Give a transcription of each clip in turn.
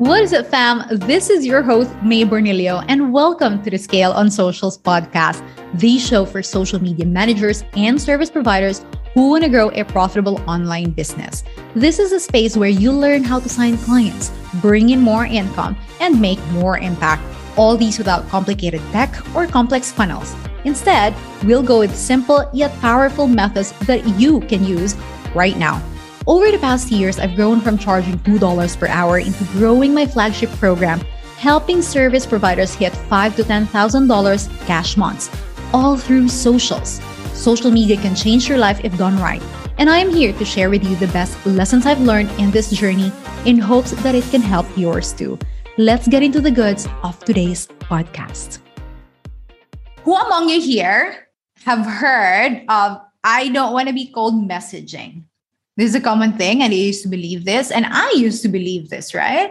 What is up, fam? This is your host, Mae Bornilio, and welcome to the Scale on Socials podcast, the show for social media managers and service providers who want to grow a profitable online business. This is a space where you learn how to sign clients, bring in more income, and make more impact. All these without complicated tech or complex funnels. Instead, we'll go with simple yet powerful methods that you can use right now. Over the past years, I've grown from charging $2 per hour into growing my flagship program, helping service providers hit 5 to $10,000 cash months, all through socials. Social media can change your life if done right. And I am here to share with you the best lessons I've learned in this journey in hopes that it can help yours too. Let's get into the goods of today's podcast. Who among you here have heard of I don't want to be cold messaging? This is a common thing, and I used to believe this, and I used to believe this, right?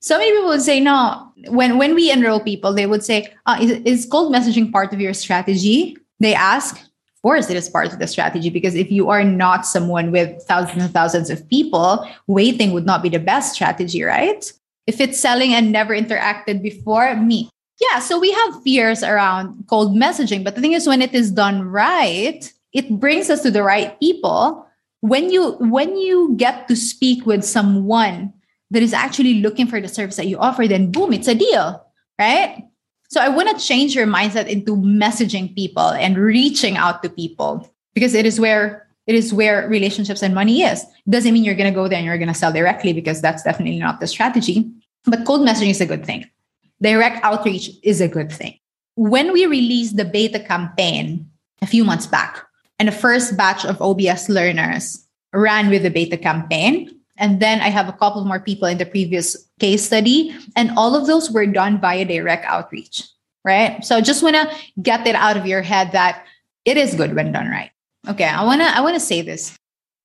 So many people would say, no, when, when we enroll people, they would say, uh, is, is cold messaging part of your strategy? They ask, of course, it is part of the strategy because if you are not someone with thousands and thousands of people, waiting would not be the best strategy, right? If it's selling and never interacted before, me. Yeah, so we have fears around cold messaging, but the thing is, when it is done right, it brings us to the right people when you when you get to speak with someone that is actually looking for the service that you offer then boom it's a deal right? So i want to change your mindset into messaging people and reaching out to people because it is where it is where relationships and money is. It doesn't mean you're going to go there and you're going to sell directly because that's definitely not the strategy but cold messaging is a good thing. Direct outreach is a good thing. When we released the beta campaign a few months back and the first batch of OBS learners ran with the beta campaign. And then I have a couple more people in the previous case study. And all of those were done via direct outreach, right? So I just want to get it out of your head that it is good when done right. Okay, I want to I want to say this.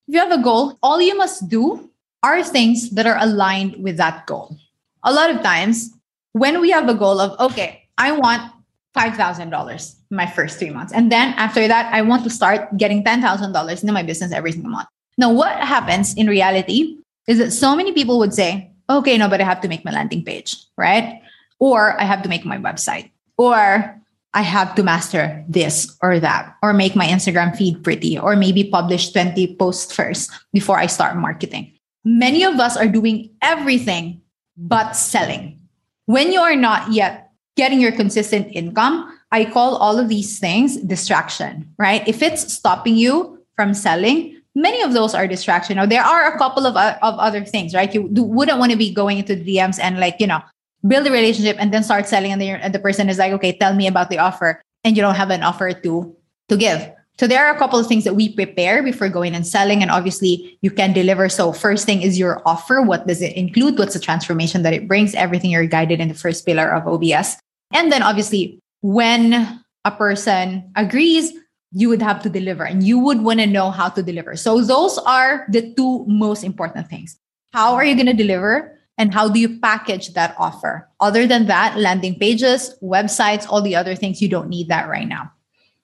If you have a goal, all you must do are things that are aligned with that goal. A lot of times when we have a goal of okay, I want $5,000 my first three months. And then after that, I want to start getting $10,000 into my business every single month. Now, what happens in reality is that so many people would say, okay, no, but I have to make my landing page, right? Or I have to make my website, or I have to master this or that, or make my Instagram feed pretty, or maybe publish 20 posts first before I start marketing. Many of us are doing everything but selling. When you are not yet getting your consistent income, I call all of these things distraction, right? If it's stopping you from selling, many of those are distraction. Now, there are a couple of, uh, of other things, right? You wouldn't want to be going into DMs and like, you know, build a relationship and then start selling and, and the person is like, okay, tell me about the offer. And you don't have an offer to, to give. So there are a couple of things that we prepare before going and selling, and obviously you can deliver. So first thing is your offer. What does it include? What's the transformation that it brings? Everything you're guided in the first pillar of OBS. And then obviously, when a person agrees, you would have to deliver and you would want to know how to deliver. So, those are the two most important things. How are you going to deliver? And how do you package that offer? Other than that, landing pages, websites, all the other things, you don't need that right now,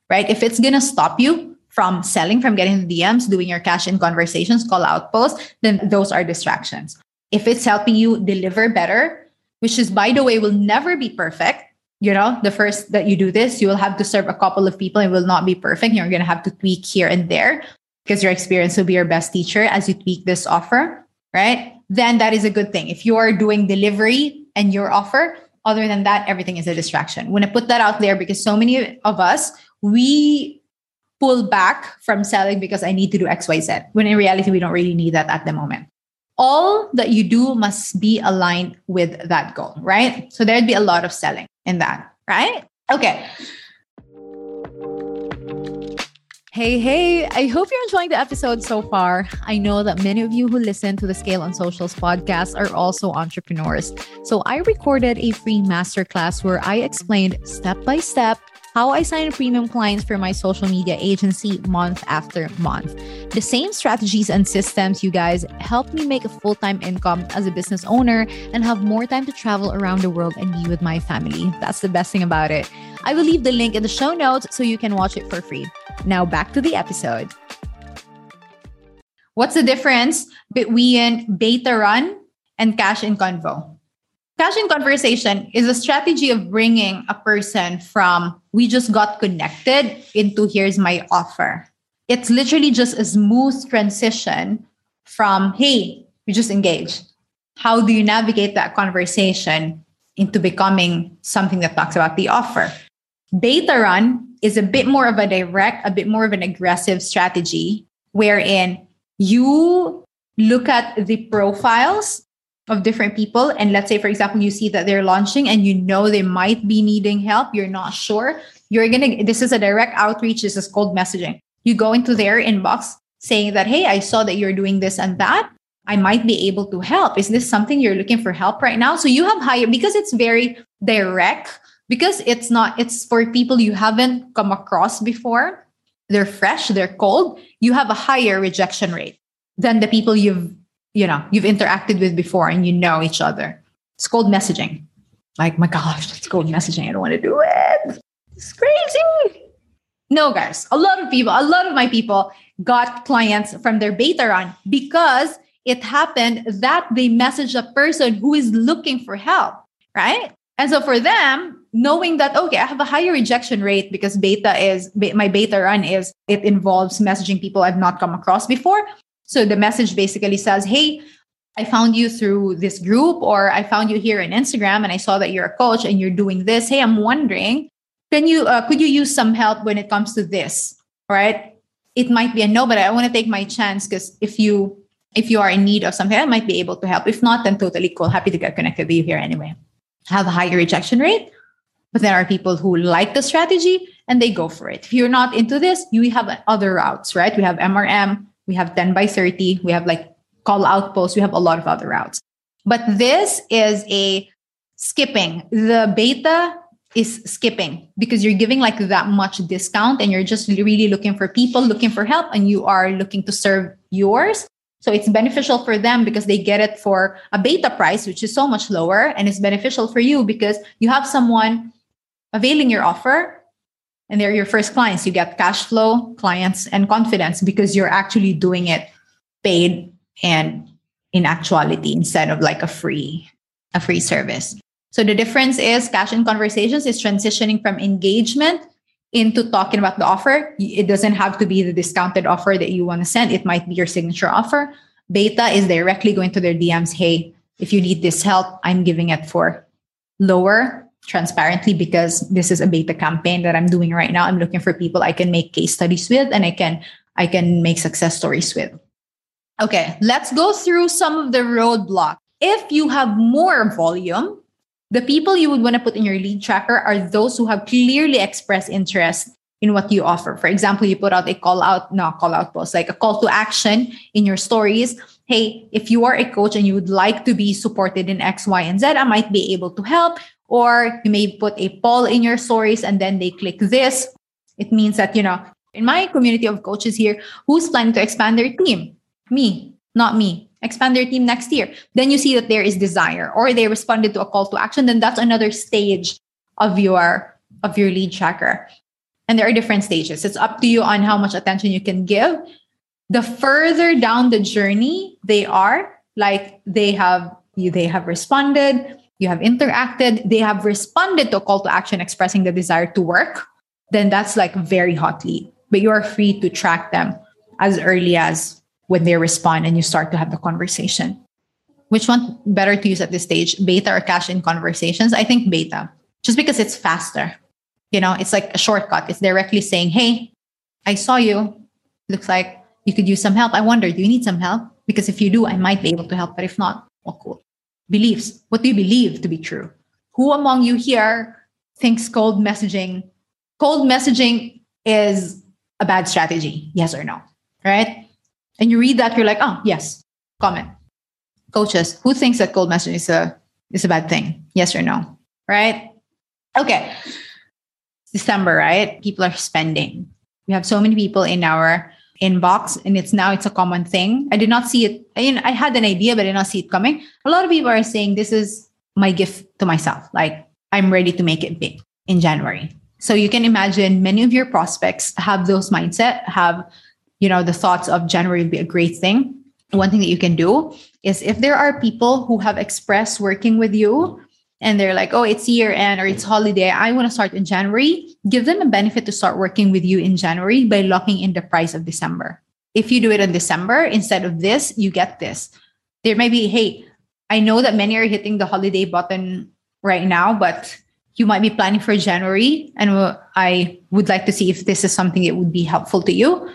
right? If it's going to stop you from selling, from getting the DMs, doing your cash in conversations, call out posts, then those are distractions. If it's helping you deliver better, which is, by the way, will never be perfect, you know the first that you do this you will have to serve a couple of people. And will not be perfect. You're going to have to tweak here and there because your experience will be your best teacher as you tweak this offer right? Then that is a good thing. If you are doing delivery and your offer other than that everything is a distraction. When i put that out there because so many of us we pull back from selling because i need to do xyz when in reality we don't really need that at the moment all that you do must be aligned with that goal right so there'd be a lot of selling in that, right? Okay. Hey, hey, I hope you're enjoying the episode so far. I know that many of you who listen to the Scale on Socials podcast are also entrepreneurs. So I recorded a free masterclass where I explained step by step how I sign premium clients for my social media agency month after month. The same strategies and systems, you guys, help me make a full time income as a business owner and have more time to travel around the world and be with my family. That's the best thing about it. I will leave the link in the show notes so you can watch it for free. Now, back to the episode. What's the difference between beta run and cash in convo? Cash in conversation is a strategy of bringing a person from we just got connected into here's my offer. It's literally just a smooth transition from, hey, we just engaged. How do you navigate that conversation into becoming something that talks about the offer? Beta run is a bit more of a direct, a bit more of an aggressive strategy wherein you look at the profiles of different people. And let's say for example you see that they're launching and you know they might be needing help. You're not sure. You're gonna this is a direct outreach. This is cold messaging. You go into their inbox saying that hey i saw that you're doing this and that. I might be able to help. Is this something you're looking for help right now? So you have higher because it's very direct because it's not it's for people you haven't come across before. They're fresh they're cold. You have a higher rejection rate than the people you've you know you've interacted with before and you know each other. It's cold messaging. Like my gosh it's cold messaging. I don't want to do it. It's crazy. No guys a lot of people a lot of my people got clients from their beta run because it happened that they messaged a person who is looking for help right? And so for them knowing that okay i have a higher rejection rate because beta is my beta run is it involves messaging people i've not come across before so the message basically says, Hey, I found you through this group, or I found you here on Instagram and I saw that you're a coach and you're doing this. Hey, I'm wondering, can you, uh, could you use some help when it comes to this? Right? It might be a no, but I want to take my chance because if you, if you are in need of something, I might be able to help. If not, then totally cool. Happy to get connected with you here anyway. Have a higher rejection rate, but there are people who like the strategy and they go for it. If you're not into this, you have other routes, right? We have MRM, we have 10 by 30, we have like call out posts, we have a lot of other routes. But this is a skipping. The beta is skipping because you're giving like that much discount and you're just really looking for people looking for help and you are looking to serve yours. So it's beneficial for them because they get it for a beta price, which is so much lower. And it's beneficial for you because you have someone availing your offer and they're your first clients. You get cash flow, clients, and confidence because you're actually doing it paid and in actuality instead of like a free a free service. So the difference is cash in conversations is transitioning from engagement into talking about the offer. It doesn't have to be the discounted offer that you want to send. It might be your signature offer. Beta is directly going to their DMs. Hey, if you need this help, I'm giving it for lower transparently because this is a beta campaign that I'm doing right now. I'm looking for people I can make case studies with and I can I can make success stories with. Okay, let's go through some of the roadblocks. If you have more volume, the people you would want to put in your lead tracker are those who have clearly expressed interest in what you offer. For example, you put out a call out, no call out post, like a call to action in your stories. Hey, if you are a coach and you would like to be supported in X, Y, and Z, I might be able to help. Or you may put a poll in your stories and then they click this. It means that, you know, in my community of coaches here, who's planning to expand their team? Me, not me. Expand their team next year. Then you see that there is desire or they responded to a call to action. Then that's another stage of your of your lead tracker. And there are different stages. It's up to you on how much attention you can give. The further down the journey they are, like they have they have responded, you have interacted, they have responded to a call to action expressing the desire to work, then that's like very hot lead. But you are free to track them as early as when they respond and you start to have the conversation. Which one better to use at this stage, beta or cash in conversations? I think beta, just because it's faster. You know, it's like a shortcut. It's directly saying, hey, I saw you. Looks like you could use some help. I wonder, do you need some help? Because if you do, I might be able to help. But if not, well, cool beliefs. What do you believe to be true? Who among you here thinks cold messaging? Cold messaging is a bad strategy, yes or no, right? And you read that, you're like, oh, yes, comment. Coaches, who thinks that cold messaging is a is a bad thing? Yes or no? Right? Okay. December, right? People are spending. We have so many people in our inbox and it's now it's a common thing. I did not see it i mean i had an idea but i did not see it coming. A lot of people are saying this is my gift to myself. Like i'm ready to make it big in january. So you can imagine many of your prospects have those mindset have you know the thoughts of january would be a great thing. One thing that you can do is if there are people who have expressed working with you and they're like, oh, it's year end or it's holiday. I want to start in January. Give them a benefit to start working with you in January by locking in the price of December. If you do it in December, instead of this, you get this. There may be, hey, I know that many are hitting the holiday button right now, but you might be planning for January. And I would like to see if this is something that would be helpful to you.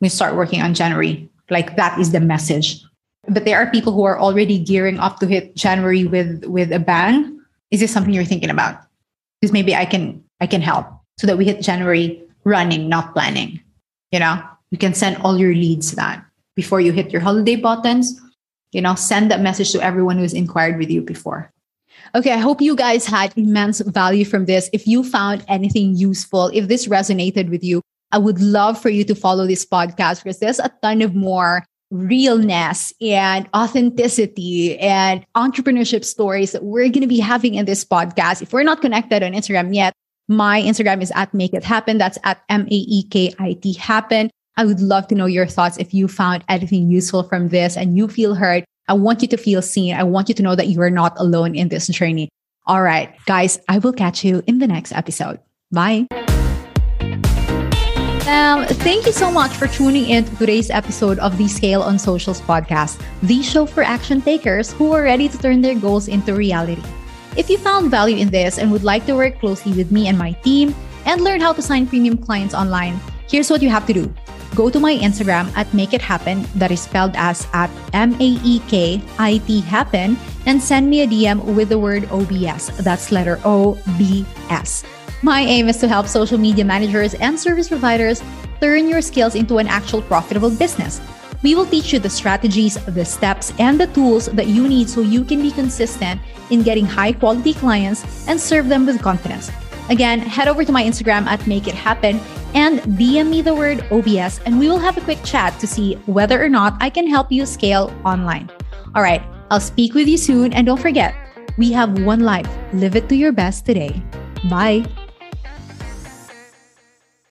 We start working on January. Like that is the message. But there are people who are already gearing up to hit January with with a bang is this something you're thinking about? Because maybe i can i can help so that we hit january running not planning you know? You can send all your leads that before you hit your holiday buttons you know? Send that message to everyone who's inquired with you before. Okay, I hope you guys had immense value from this. If you found anything useful, if this resonated with you, I would love for you to follow this podcast because there's a ton of more realness and authenticity and entrepreneurship stories that we're going to be having in this podcast. If we're not connected on Instagram yet, my Instagram is at make it happen. That's at M A E K I T happen. I would love to know your thoughts if you found anything useful from this and you feel heard. I want you to feel seen. I want you to know that you are not alone in this journey. All right, guys, I will catch you in the next episode. Bye. Um, thank you so much for tuning in to today's episode of the Scale on Socials podcast, the show for action takers who are ready to turn their goals into reality. If you found value in this and would like to work closely with me and my team and learn how to sign premium clients online, here's what you have to do. Go to my Instagram at Make It Happen, that is spelled as at M A E K I T Happen, and send me a DM with the word OBS. That's letter O B S. My aim is to help social media managers and service providers turn your skills into an actual profitable business. We will teach you the strategies, the steps, and the tools that you need so you can be consistent in getting high quality clients and serve them with confidence. Again, head over to my Instagram at Make It Happen and DM me the word OBS, and we will have a quick chat to see whether or not I can help you scale online. All right, I'll speak with you soon, and don't forget, we have one life. Live it to your best today. Bye.